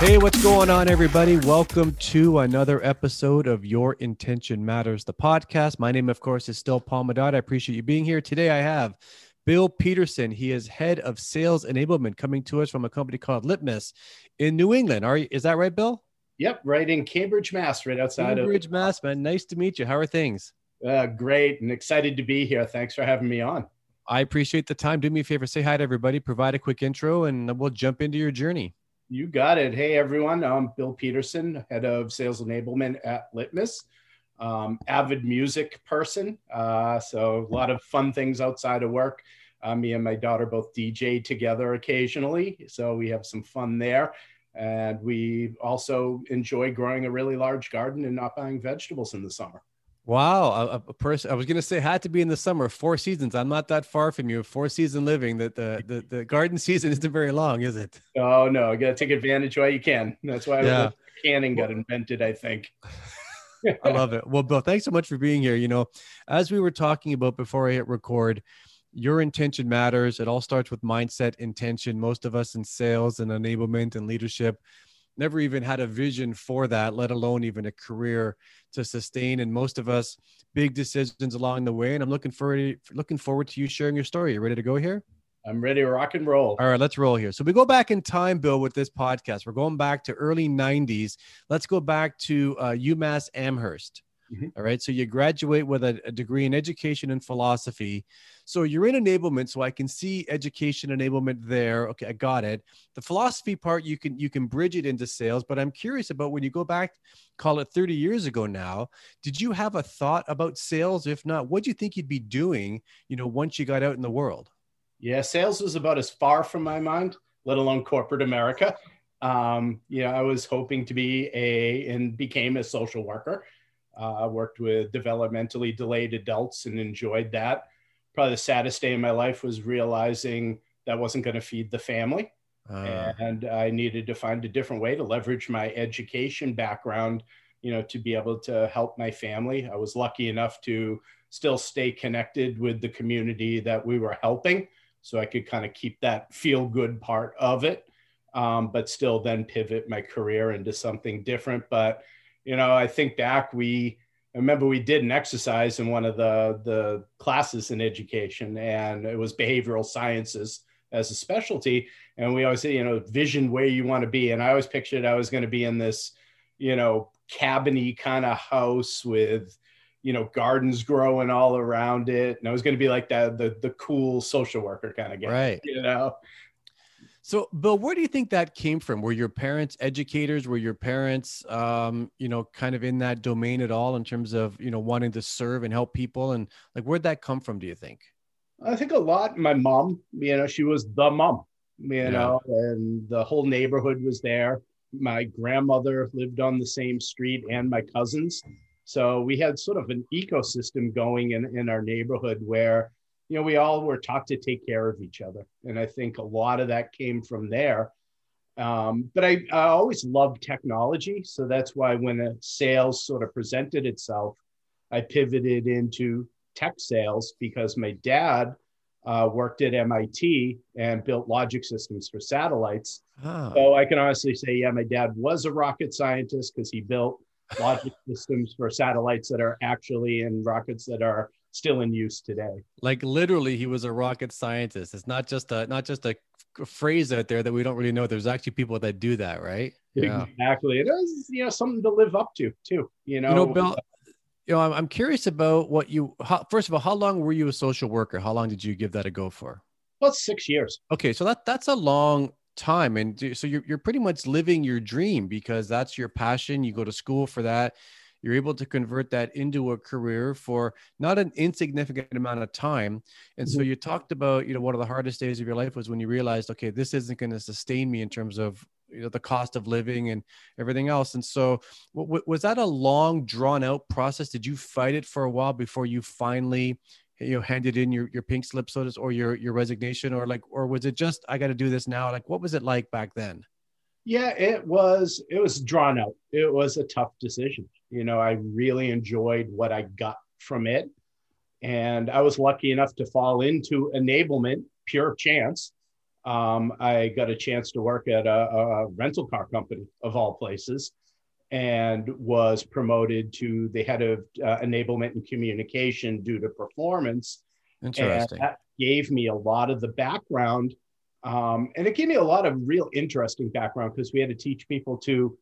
Hey, what's going on, everybody? Welcome to another episode of Your Intention Matters, the podcast. My name, of course, is still Paul Madad. I appreciate you being here. Today, I have Bill Peterson. He is head of sales enablement coming to us from a company called Litmus in New England. Are you, is that right, Bill? Yep, right in Cambridge, Mass, right outside of Cambridge, of Mass, man. Nice to meet you. How are things? Uh, great and excited to be here. Thanks for having me on. I appreciate the time. Do me a favor, say hi to everybody, provide a quick intro, and we'll jump into your journey. You got it. Hey, everyone. I'm Bill Peterson, head of sales enablement at Litmus. Um, avid music person. Uh, so, a lot of fun things outside of work. Uh, me and my daughter both DJ together occasionally. So, we have some fun there. And we also enjoy growing a really large garden and not buying vegetables in the summer. Wow, a, a, person I was gonna say had to be in the summer, four seasons. I'm not that far from you. Four season living. That the, the the garden season isn't very long, is it? Oh no, you gotta take advantage while you can. That's why yeah. canning got invented, I think. I love it. Well, Bill, thanks so much for being here. You know, as we were talking about before I hit record, your intention matters. It all starts with mindset, intention. Most of us in sales and enablement and leadership never even had a vision for that, let alone even a career to sustain. And most of us, big decisions along the way. And I'm looking forward looking forward to you sharing your story. You ready to go here? I'm ready to rock and roll. All right, let's roll here. So we go back in time, Bill, with this podcast. We're going back to early 90s. Let's go back to uh, UMass Amherst. Mm-hmm. All right. So you graduate with a, a, degree in education and philosophy. So you're in enablement. So I can see education enablement there. Okay, I got it. The philosophy part you can you can bridge it into sales. But I'm curious about when you go back, call it 30 years ago now. Did you have a thought about sales? If not, what do you think you'd be doing? You know, once you got out in the world. Yeah, sales was about as far from my mind, let alone corporate America. Um, you know, I was hoping to be a and became a social worker. I uh, worked with developmentally delayed adults and enjoyed that. Probably the saddest day in my life was realizing that wasn't going to feed the family. Uh. And I needed to find a different way to leverage my education background, you know, to be able to help my family. I was lucky enough to still stay connected with the community that we were helping. So I could kind of keep that feel good part of it, um, but still then pivot my career into something different. But you know, I think back, we I remember we did an exercise in one of the the classes in education, and it was behavioral sciences as a specialty. And we always say, you know, vision where you want to be. And I always pictured I was going to be in this, you know, cabiny kind of house with, you know, gardens growing all around it. And I was going to be like that, the the cool social worker kind of guy. Right. You know. So, Bill, where do you think that came from? Were your parents educators? Were your parents, um, you know, kind of in that domain at all in terms of, you know, wanting to serve and help people? And like, where'd that come from? Do you think? I think a lot. My mom, you know, she was the mom, you yeah. know, and the whole neighborhood was there. My grandmother lived on the same street and my cousins. So we had sort of an ecosystem going in, in our neighborhood where you know, we all were taught to take care of each other. And I think a lot of that came from there. Um, but I, I always loved technology. So that's why when a sales sort of presented itself, I pivoted into tech sales because my dad uh, worked at MIT and built logic systems for satellites. Oh. So I can honestly say, yeah, my dad was a rocket scientist because he built logic systems for satellites that are actually in rockets that are still in use today. Like literally, he was a rocket scientist. It's not just a not just a phrase out there that we don't really know. There's actually people that do that, right? Yeah. Exactly. It is, you know, something to live up to too. You know, you know, Bill. You know, I'm, curious about what you. How, first of all, how long were you a social worker? How long did you give that a go for? Well, six years. Okay, so that that's a long time, and so you're you're pretty much living your dream because that's your passion. You go to school for that you're able to convert that into a career for not an insignificant amount of time and mm-hmm. so you talked about you know one of the hardest days of your life was when you realized okay this isn't going to sustain me in terms of you know the cost of living and everything else and so w- was that a long drawn out process did you fight it for a while before you finally you know handed in your your pink slip so to or your your resignation or like or was it just i got to do this now like what was it like back then? Yeah it was it was drawn out. It was a tough decision. You know i really enjoyed what i got from it and i was lucky enough to fall into enablement pure chance. Um, i got a chance to work at a, a rental car company of all places and was promoted to the head of uh, enablement and communication due to performance. Interesting. And that gave me a lot of the background. Um, and it gave me a lot of real interesting background because we had to teach people to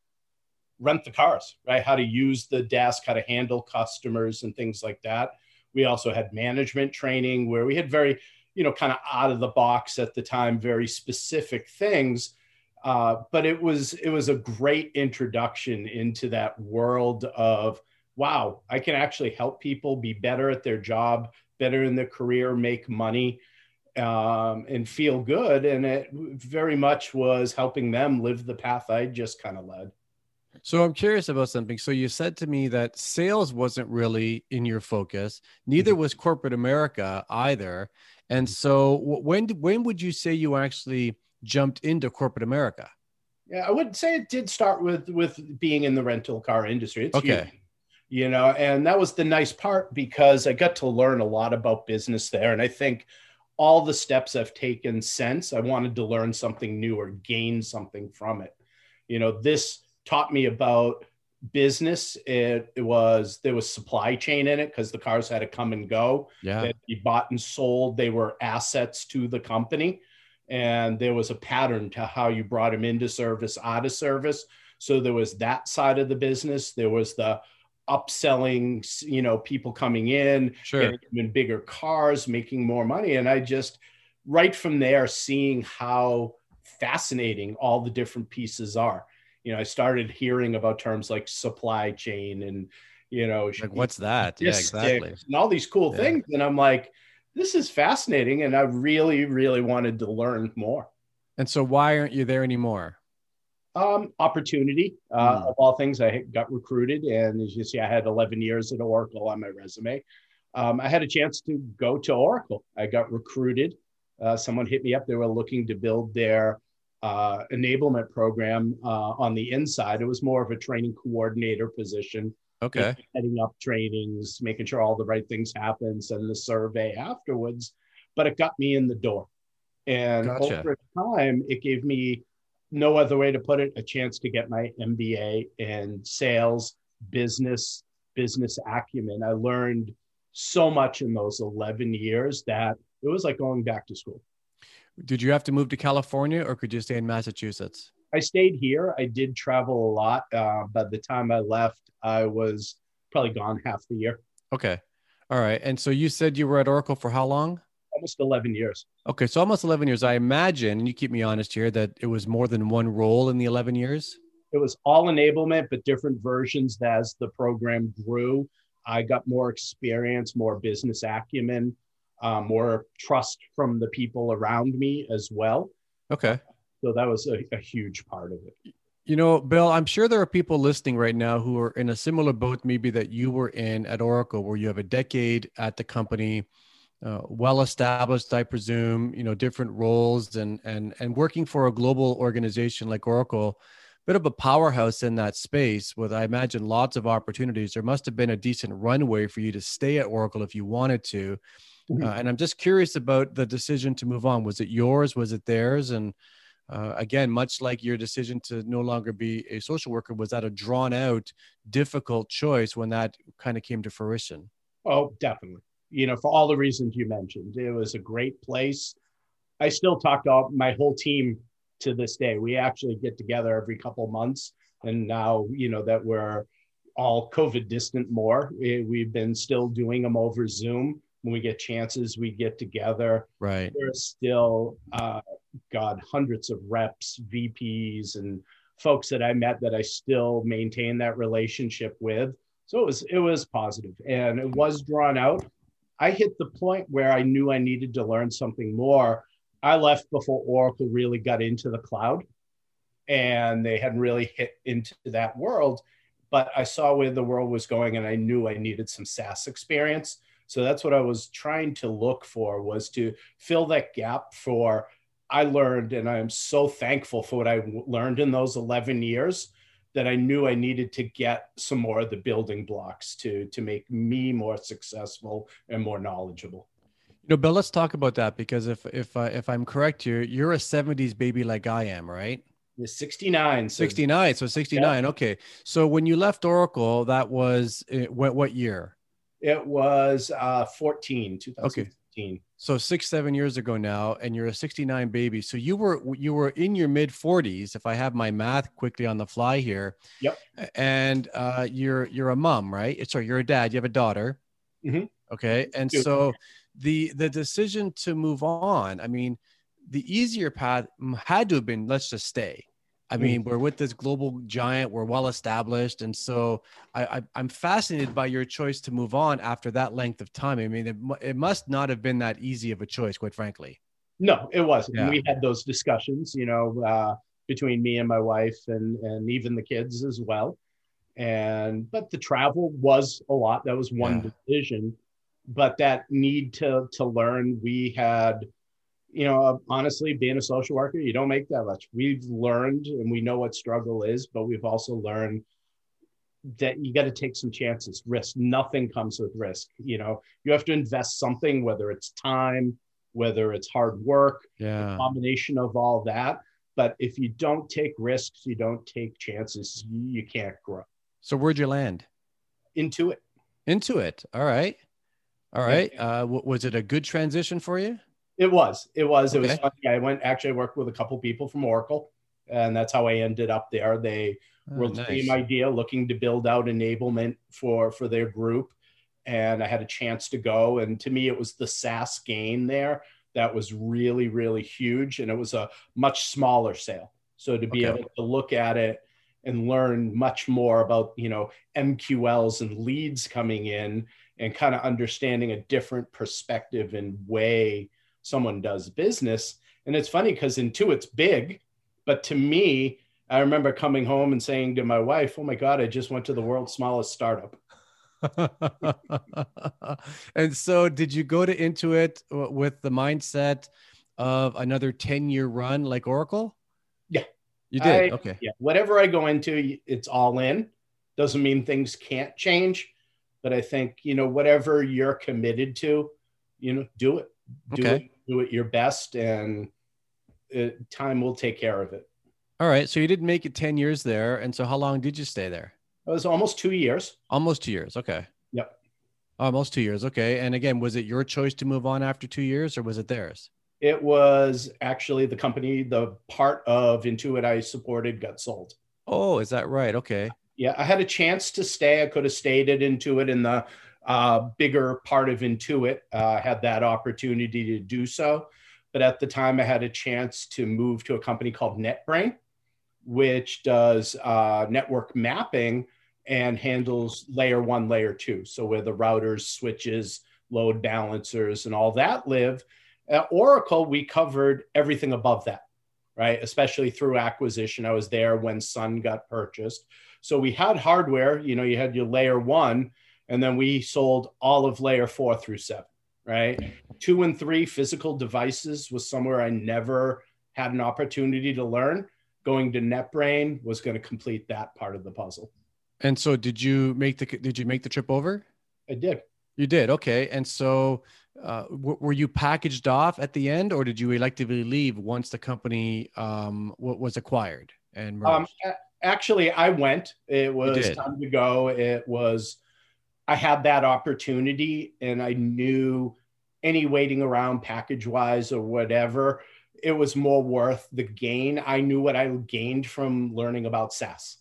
rent the cars, right? How to use the desk, how to handle customers and things like that. We also had management training where we had very, you know, kind of out of the box at the time, very specific things uh, but it was it was a great introduction into that world of wow, I can actually help people be better at their job, better in their career, make money, um, and feel good. And it very much was helping them live the path I just kind of led. So I'm curious about something. So you said to me that sales wasn't really in your focus. Neither mm-hmm. was corporate America either. And mm-hmm. so when when would you say you actually jumped into corporate America? Yeah, I would say it did start with with being in the rental car industry. It's okay. Huge, you know, and that was the nice part because I got to learn a lot about business there. And I think all the steps I've taken since I wanted to learn something new or gain something from it. You know, this taught me about business. It, it was there was supply chain in it because the cars had to come and go. Yeah. They'd be bought and sold. They were assets to the company and there was a pattern to how you brought them into service, out of service. So there was that side of the business. There was the upselling, you know, people coming in, sure. in bigger cars, making more money. And I just, right from there, seeing how fascinating all the different pieces are. You know, I started hearing about terms like supply chain and, you know, like what's that? Yeah, exactly. And all these cool yeah. things. And I'm like, this is fascinating and i really really wanted to learn more. And so why aren't you there anymore? Um, opportunity. Uh, mm. of all things i got recruited and as you see i had 11 years at oracle on my resume. Um, i had a chance to go to oracle. I got recruited. Uh, someone hit me up. They were looking to build their uh, enablement program uh, on the inside. It was more of a training coordinator position Okay. Setting up trainings, making sure all the right things happen, sending the survey afterwards. But it got me in the door. And gotcha. over time, it gave me no other way to put it a chance to get my MBA in sales, business, business acumen. I learned so much in those 11 years that it was like going back to school. Did you have to move to California or could you stay in Massachusetts? I stayed here. I did travel a lot. Uh, by the time I left, I was probably gone half the year. Okay. All right. And so you said you were at Oracle for how long? Almost 11 years. Okay. So almost 11 years. I imagine, and you keep me honest here, that it was more than one role in the 11 years? It was all enablement, but different versions as the program grew. I got more experience, more business acumen, uh, more trust from the people around me as well. Okay. So that was a, a huge part of it. You know, Bill, I'm sure there are people listening right now who are in a similar boat, maybe that you were in at Oracle, where you have a decade at the company, uh, well established, I presume, you know, different roles and and and working for a global organization like Oracle, bit of a powerhouse in that space with I imagine lots of opportunities. There must have been a decent runway for you to stay at Oracle if you wanted to. Mm-hmm. Uh, and I'm just curious about the decision to move on. Was it yours? Was it theirs? And uh, again, much like your decision to no longer be a social worker, was that a drawn out, difficult choice when that kind of came to fruition? Oh, definitely. You know, for all the reasons you mentioned, it was a great place. I still talk to all, my whole team to this day. We actually get together every couple months. And now, you know, that we're all COVID distant more, we've been still doing them over Zoom. When we get chances, we get together. Right. There's still, uh, God, hundreds of reps, VPs, and folks that I met that I still maintain that relationship with. So it was it was positive and it was drawn out. I hit the point where I knew I needed to learn something more. I left before Oracle really got into the cloud and they hadn't really hit into that world. But I saw where the world was going and I knew I needed some SaaS experience So that's what I was trying to look for was to fill that gap for I learned and I am so thankful for what I learned in those 11 years that I knew I needed to get some more of the building blocks to to make me more successful and more knowledgeable. You know, Bill, let's talk about that because if if uh, if I'm correct here, you're a '70s baby like I am, right? 69. So 69. So 69. Yeah. Okay. So when you left Oracle, that was uh, what what year? It was uh 14, 2015. Okay. So six, seven years ago now, and you're a 69 baby. So you were you were in your mid 40s, if I have my math quickly on the fly here. Yep. And uh, you're you're a mom, right? Sorry, you're a dad. You have a daughter. Mm-hmm. Okay. And so the the decision to move on, I mean, the easier path had to have been let's just stay I mm. mean, we're with this global giant, we're well established. And so I, I, am fascinated by your choice to move on after that length of time. I mean, it, it must not have been that easy of a choice, quite frankly. No, it wasn't. Yeah. We had those discussions, you know, uh, between me and my wife and, and even the kids as well. And, but the travel was a lot. That was one yeah. decision. But that need to, to learn, we had, you know, honestly, being a social worker, you don't make that much. We've learned and we know what struggle is, but we've also learned that you got to take some chances, risk. Nothing comes with risk. You know, you have to invest something, whether it's time, whether it's hard work, yeah. combination of all that. But if you don't take risks, you don't take chances, you can't grow. So where'd you land? Intuit. Into it. All right. All right. Uh, was it a good transition for you? It was. It was. Okay. It was funny. I went actually I worked with a couple people from Oracle, and that's how I ended up there. They oh, were the nice. same idea, looking to build out enablement for for their group, and I had a chance to go. And to me, it was the SaaS gain there that was really really huge, and it was a much smaller sale. So to be okay. able to look at it and learn much more about you know MQLs and leads coming in and kind of understanding a different perspective and way someone does business. And it's funny because Intuit's big, but to me, I remember coming home and saying to my wife, "Oh my God, I just went to the world's smallest startup." and so, did you go to Intuit with the mindset of another ten-year run like Oracle? Yeah, you did. I, okay. Yeah, whatever I go into, it's all in. Doesn't mean things can't change, but I think you know whatever you're committed to, you know, do it. Do okay. it do it your best and it, time will take care of it. All right. So you didn't make it 10 years there. And so how long did you stay there? It was almost two years. Almost two years. Okay. Yep. Almost two years. Okay. And again, was it your choice to move on after two years or was it theirs? It was actually the company, the part of Intuit I supported got sold. Oh, is that right? Okay. Yeah. I had a chance to stay. I could have stayed at Intuit in the uh, bigger part of Intuit, uh, had that opportunity to do so. But at the time, I had a chance to move to a company called NetBrain, which does uh, network mapping and handles layer one, layer two. So where the routers, switches, load balancers, and all that live. At Oracle, we covered everything above that, right? Especially through acquisition. I was there when Sun got purchased. So we had hardware, you know, you had your layer one, and then we sold all of layer four through seven, right? Two and three physical devices was somewhere I never had an opportunity to learn. Going to NetBrain was going to complete that part of the puzzle. And so, did you make the did you make the trip over? I did. You did okay. And so, uh, w- were you packaged off at the end, or did you electively leave once the company um, w- was acquired and um, actually, I went. It was time to go. It was I had that opportunity and I knew any waiting around package wise or whatever, it was more worth the gain. I knew what I gained from learning about SaaS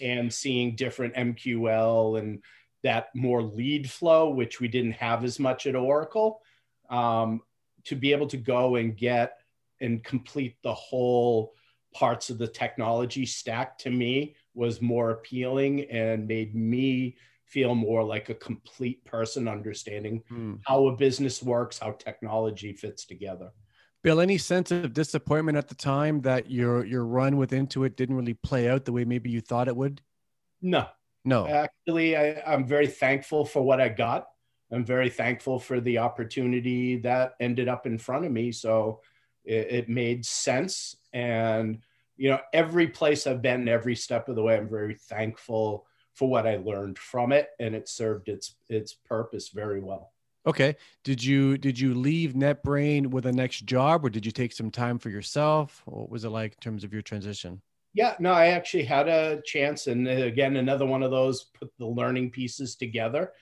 and seeing different MQL and that more lead flow, which we didn't have as much at Oracle. Um, to be able to go and get and complete the whole parts of the technology stack to me was more appealing and made me feel more like a complete person understanding mm. how a business works, how technology fits together. Bill, any sense of disappointment at the time that your your run with Intuit didn't really play out the way maybe you thought it would? No. No. Actually, I, I'm very thankful for what I got. I'm very thankful for the opportunity that ended up in front of me. So it, it made sense. And, you know, every place I've been, every step of the way, I'm very thankful for what I learned from it. And it served its, its purpose very well. Okay. Did you did you leave NetBrain with a next job, or did you take some time for yourself? What was it like in terms of your transition? Yeah, no, I actually had a chance, and uh, again, another one of those put the learning pieces together.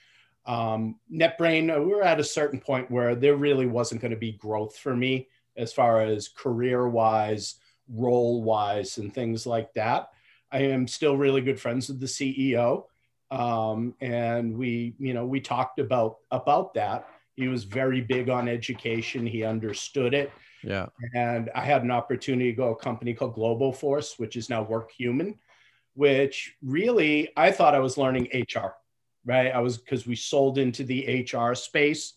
Um, NetBrain, uh, we were at a certain point where there really wasn't going to be growth for me as far as career wise, role wise, and things like that. I am still really good friends with the CEO, um, and we, you know, we talked about about that. He was very big on education. He understood it yeah. And I had an opportunity to go to a company called Globoforce, which is now Workhuman, which really I thought I was learning HR, right? I was because we sold into the HR space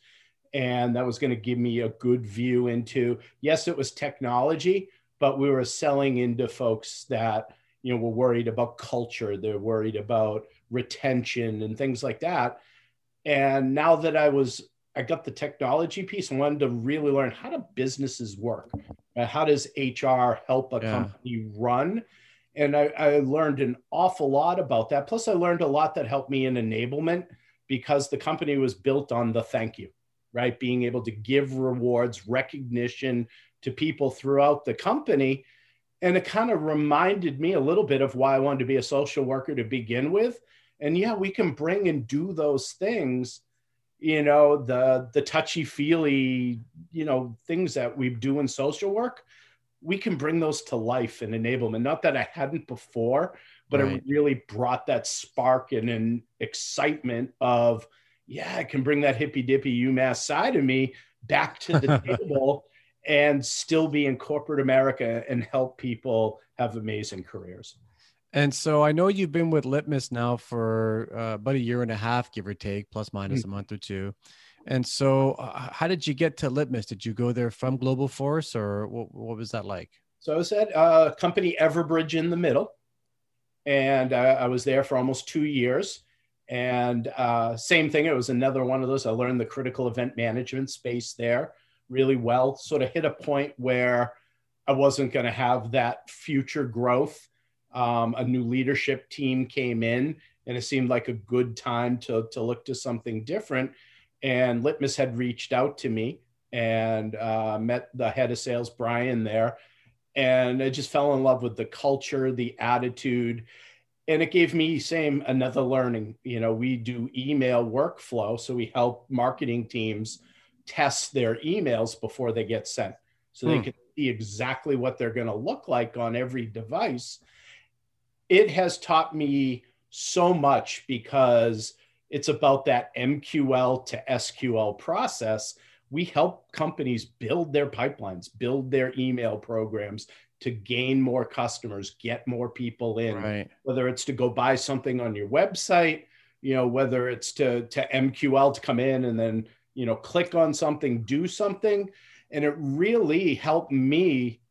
and that was going to give me a good view into yes, it was technology, but we were selling into folks that you know were worried about culture, they're worried about retention and things like that. And now that I was I got the technology piece and wanted to really learn how do businesses work? How does HR help a yeah. company run? And I, I, learned an awful lot about that. Plus, I learned a lot that helped me in enablement because the company was built on the thank you, right? Being able to give rewards, recognition to people throughout the company. And it kind of reminded me a little bit of why I wanted to be a social worker to begin with. And yeah, we can bring and do those things you know the the touchy feely you know things that we do in social work we can bring those to life and enablement not that i hadn't before but right. it really brought that spark and an excitement of yeah i can bring that hippy dippy umass side of me back to the table and still be in corporate america and help people have amazing careers and so I know you've been with Litmus now for uh, about a year and a half, give or take, plus minus mm-hmm. a month or two. And so, uh, how did you get to Litmus? Did you go there from Globoforce, or what, what was that like? So I was at uh, company Everbridge in the middle, and uh, I was there for almost two years. And uh, same thing, it was another one of those. I learned the critical event management space there really well. Sort of hit a point where I wasn't going to have that future growth um, a new leadership team came in, and it seemed like a good time to, to look to something different. And Litmus had reached out to me and uh, met the head of sales, Brian, there. And I just fell in love with the culture, the attitude. And it gave me same another learning. You know, we do email workflow, so we help marketing teams test their emails before they get sent, so hmm. they can see exactly what they're going to look like on every device it has taught me so much because it's about that MQL to SQL process. We help companies build their pipelines, build their email programs to gain more customers, get more people in, right. whether it's to go buy something on your website, you know, whether it's to, to MQL to come in and then, you know, click on something, do something. And it really helped me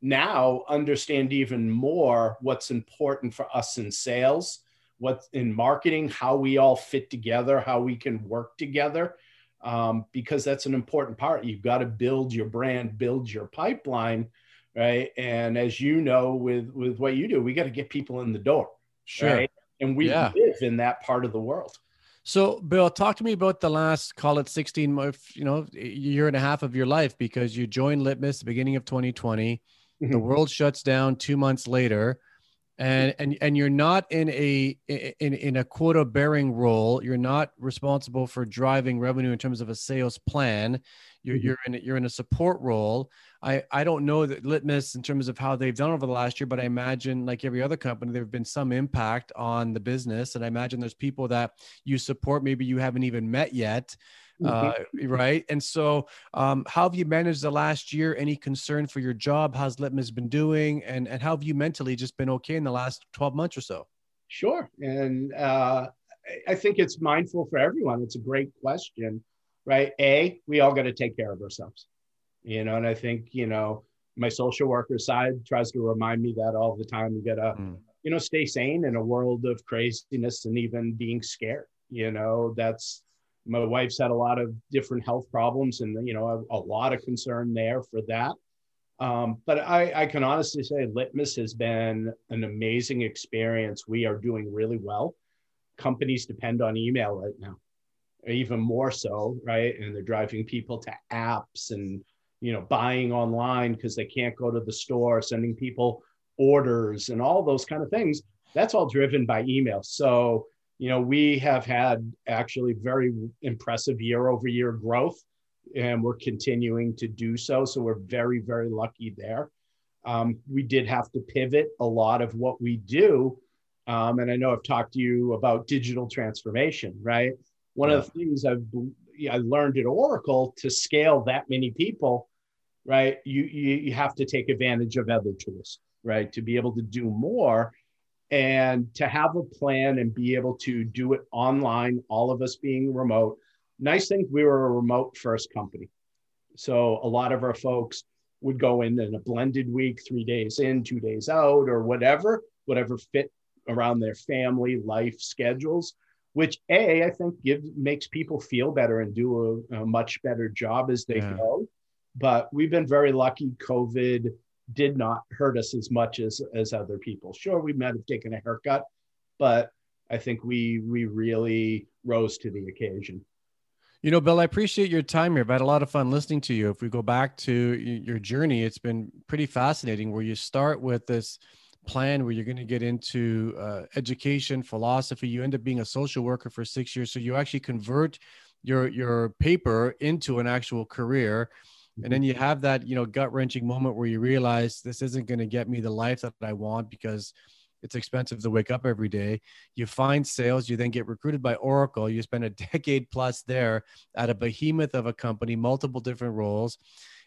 now understand even more what's important for us in sales, what's in marketing, how we all fit together, how we can work together, um, because that's an important part. You've got to build your brand, build your pipeline, right? And as you know, with with what you do, we got to get people in the door, sure. Right? And we yeah. live in that part of the world. So, Bill, talk to me about the last, call it 16 months, you know, year and a half of your life because you joined Litmus the beginning of 2020 the mm-hmm. world shuts down two months later and and and you're not in a in in a quota bearing role. You're not responsible for driving revenue in terms of a sales plan you're mm-hmm. you're in you're in a support role i i don't know that litmus in terms of how they've done over the last year but i imagine like every other company there've been some impact on the business and i imagine there's people that you support maybe you haven't even met yet uh, mm-hmm. right? And so, um, how have you managed the last year? Any concern for your job? How's Litmus been doing? And, and how have you mentally just been okay in the last 12 months or so? Sure. And uh, I think it's mindful for everyone. It's a great question, right? A, we all got to take care of ourselves, you know, and I think, you know, my social worker side tries to remind me that all the time. You got to, mm. you know, stay sane in a world of craziness and even being scared. You know, that's My wife's had a lot of different health problems, and you know, a, a lot of concern there for that. Um, but I, I can honestly say Litmus has been an amazing experience. We are doing really well. Companies depend on email right now, even more so, right? And they're driving people to apps and you know buying online because they can't go to the store, sending people orders and all those kind of things. That's all driven by email. So you know we have had actually very impressive year over year growth and we're continuing to do so. So we're very, very lucky there. Um, we did have to pivot a lot of what we do. Um, and I know I've talked to you about digital transformation, right? One yeah. of the things I've I learned at Oracle to scale that many people, right? You, you you have to take advantage of other tools, right? To be able to do more and to have a plan and be able to do it online, all of us being remote, nice thing, we were a remote first company. So a lot of our folks would go in in a blended week, three days in, two days out, or whatever, whatever fit around their family life schedules. Which a I think gives makes people feel better and do a, a much better job as they yeah. go. But we've been very lucky. COVID did not hurt us as much as as other people. Sure, we might have taken a haircut, but I think we we really rose to the occasion. You know, Bill, I appreciate your time here. I've had a lot of fun listening to you. If we go back to your journey, it's been pretty fascinating where you start with this plan where you're going to get into uh, education, philosophy. You end up being a social worker for six years. So you actually convert your, your paper into an actual career. And then you mm-hmm. have that, you know, gut wrenching moment where you realize this isn't going to get me the life that I want because it's expensive to wake up every day. You find sales, you then get recruited by Oracle. You spend a decade plus there at a behemoth of a company, multiple different roles.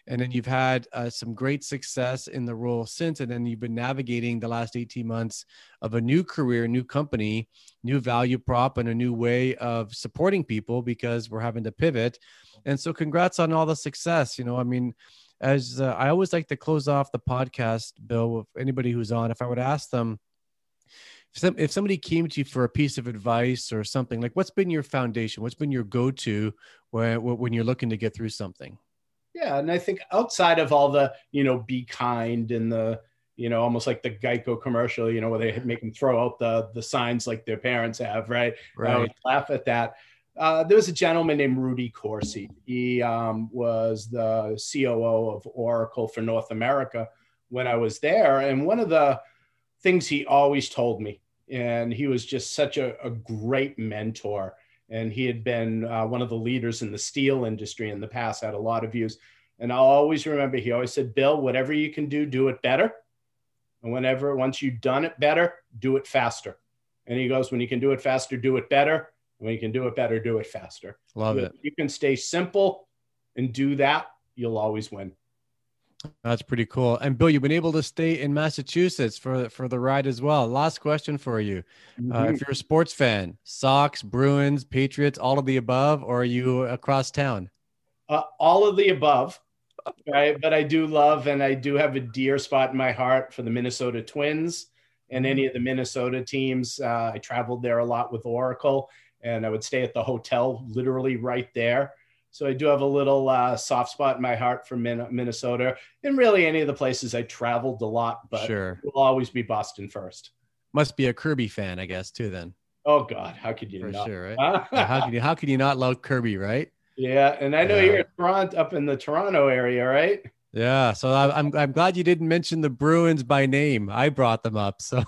And then you've had uh, some great success in the role since. And then you've been navigating the last 18 months of a new career, new company, new value prop, and a new way of supporting people because we're having to pivot. And so, congrats on all the success. You know, I mean, as uh, I always like to close off the podcast, Bill, with anybody who's on, if I would ask them, if, some, if somebody came to you for a piece of advice or something, like what's been your foundation? What's been your go-to when, when you're looking to get through something? Yeah, and I think outside of all the, you know, be kind and the, you know, almost like the Geico commercial, you know, where they make them throw out the the signs like their parents have, right? Right. I would laugh at that. Uh, there was a gentleman named Rudy Corsi. He um, was the COO of Oracle for North America when I was there, and one of the things he always told me. And he was just such a, a great mentor. And he had been uh, one of the leaders in the steel industry in the past, had a lot of views. And I'll always remember he always said, Bill, whatever you can do, do it better. And whenever, once you've done it better, do it faster. And he goes, when you can do it faster, do it better. When you can do it better, do it faster. Love it. You can stay simple and do that, you'll always win. That's pretty cool. And Bill, you've been able to stay in Massachusetts for for the ride as well. Last question for you: mm-hmm. uh, If you're a sports fan, Sox, Bruins, Patriots, all of the above, or are you across town? Uh, all of the above, right? But I do love and I do have a dear spot in my heart for the Minnesota Twins and any of the Minnesota teams. Uh, I traveled there a lot with Oracle, and I would stay at the hotel literally right there. So I do have a little uh, soft spot in my heart for Minnesota and really any of the places I traveled a lot, but sure. will always be Boston first. Must be a Kirby fan, I guess, too. Then. Oh God, how could you for not? Sure, right? how could you? How could you not love Kirby, right? Yeah, and I know yeah. you're in Toronto, up in the Toronto area, right? Yeah, so I'm I'm glad you didn't mention the Bruins by name. I brought them up, so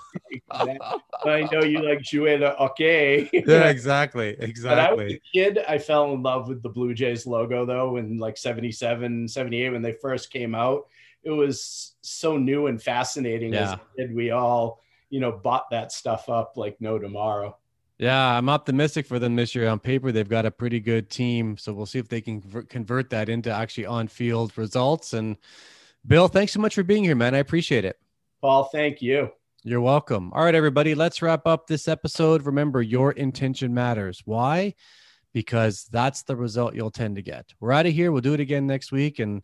I know you like jouer the okay. yeah, exactly, exactly. When I was a kid, I fell in love with the Blue Jays logo though in like 77, 78 when they first came out. It was so new and fascinating yeah. as a kid. We all, you know, bought that stuff up like no tomorrow. Yeah, I'm optimistic for them this year. On paper, they've got a pretty good team, so we'll see if they can convert that into actually on-field results. And Bill, thanks so much for being here, man. I appreciate it. Paul, thank you. You're welcome. All right, everybody, let's wrap up this episode. Remember, your intention matters. Why? Because that's the result you'll tend to get. We're out of here. We'll do it again next week, and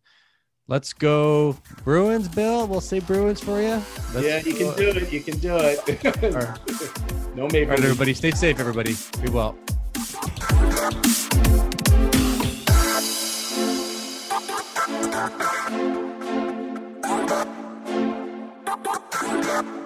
Let's go Bruins, Bill. We'll say Bruins for you. Let's yeah, you can do it. You can do it. no maybe. All right, everybody. Stay safe, everybody. Be well. Thank